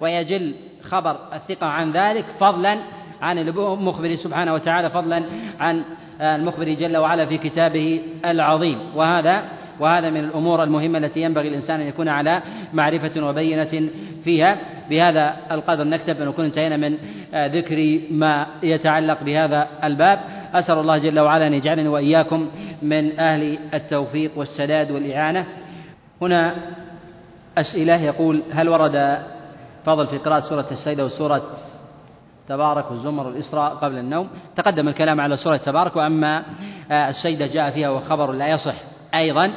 ويجل خبر الثقة عن ذلك فضلا عن المخبر سبحانه وتعالى فضلا عن المخبر جل وعلا في كتابه العظيم. وهذا وهذا من الأمور المهمة التي ينبغي الإنسان أن يكون على معرفة وبينة فيها. بهذا القدر نكتب أن نكون انتهينا من ذكر ما يتعلق بهذا الباب. أسأل الله جل وعلا أن يجعلني وإياكم من أهل التوفيق والسداد والإعانة. هنا أسئلة يقول هل ورد فضل في قراءة سورة السيدة وسورة تبارك والزمر والإسراء قبل النوم؟ تقدم الكلام على سورة تبارك وأما السيدة جاء فيها وخبر لا يصح أيضا.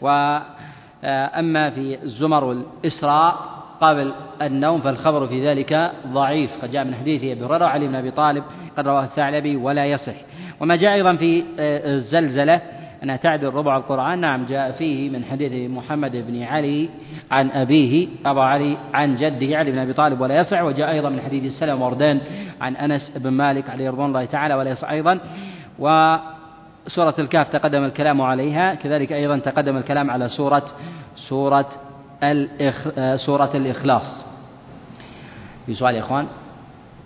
وأما في الزمر والإسراء قبل النوم فالخبر في ذلك ضعيف. قد جاء من حديث أبي هريرة وعلي بن أبي طالب قد رواه الثعلبي ولا يصح. وما جاء أيضا في الزلزلة أنها تعدل ربع القرآن. نعم جاء فيه من حديث محمد بن علي عن أبيه أبو علي عن جده علي بن أبي طالب ولا يصح. وجاء أيضا من حديث السلام وردان عن أنس بن مالك عليه رضوان الله تعالى ولا يصح أيضا. وسورة الكهف تقدم الكلام عليها. كذلك أيضا تقدم الكلام على سورة سورة الإخ... سورة الإخلاص. في سؤال يا إخوان؟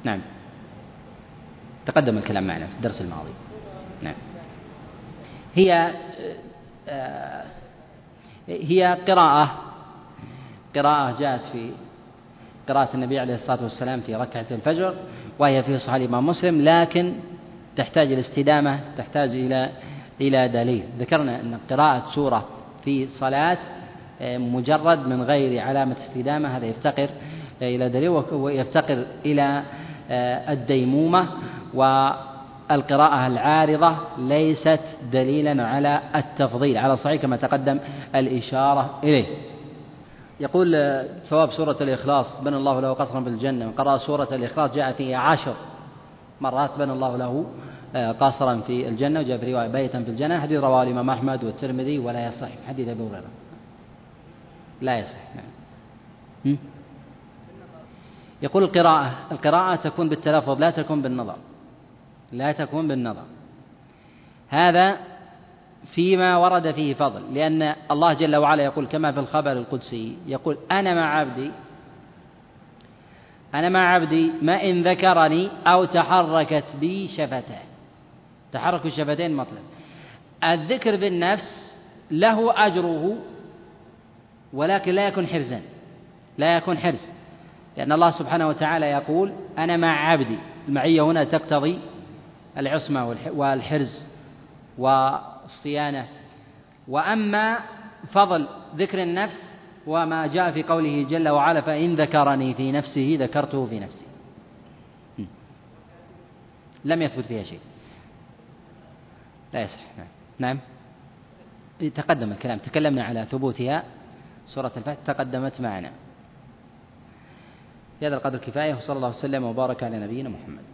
نعم. تقدم الكلام معنا في الدرس الماضي. نعم. هي آه، هي قراءة قراءة جاءت في قراءة النبي عليه الصلاة والسلام في ركعة الفجر وهي في صحيح الإمام مسلم لكن تحتاج الاستدامة تحتاج إلى إلى دليل. ذكرنا أن قراءة سورة في صلاة آه، مجرد من غير علامة استدامة هذا يفتقر إلى دليل ويفتقر إلى آه، الديمومة والقراءة العارضة ليست دليلا على التفضيل على صحيح كما تقدم الإشارة إليه. يقول آه، ثواب سورة الإخلاص بنى الله له قصرا في الجنة. من قرأ سورة الإخلاص جاء فيها عشر مرات بنى الله له آه، قصرا في الجنة. وجاء في رواية بيتا في الجنة. حديث رواه الإمام أحمد والترمذي ولا يصح. حديث أبي هريرة. لا يصح. نعم. يقول القراءة القراءة تكون بالتلفظ لا تكون بالنظر. لا تكون بالنظر. هذا فيما ورد فيه فضل لأن الله جل وعلا يقول كما في الخبر القدسي يقول أنا مع عبدي أنا مع عبدي ما إن ذكرني أو تحركت بي شفتاه تحرك الشفتين مطلب الذكر بالنفس له أجره ولكن لا يكون حرزا. لا يكون حرز. لأن الله سبحانه وتعالى يقول أنا مع عبدي. المعية هنا تقتضي العصمة والحرز والصيانة. وأما فضل ذكر النفس وما جاء في قوله جل وعلا فإن ذكرني في نفسه ذكرته في نفسي. لم يثبت فيها شيء. لا يصح. نعم, نعم. تقدم الكلام. تكلمنا على ثبوتها سورة الفتح تقدمت معنا. في هذا القدر كفاية وصلى الله وسلم وبارك على نبينا محمد.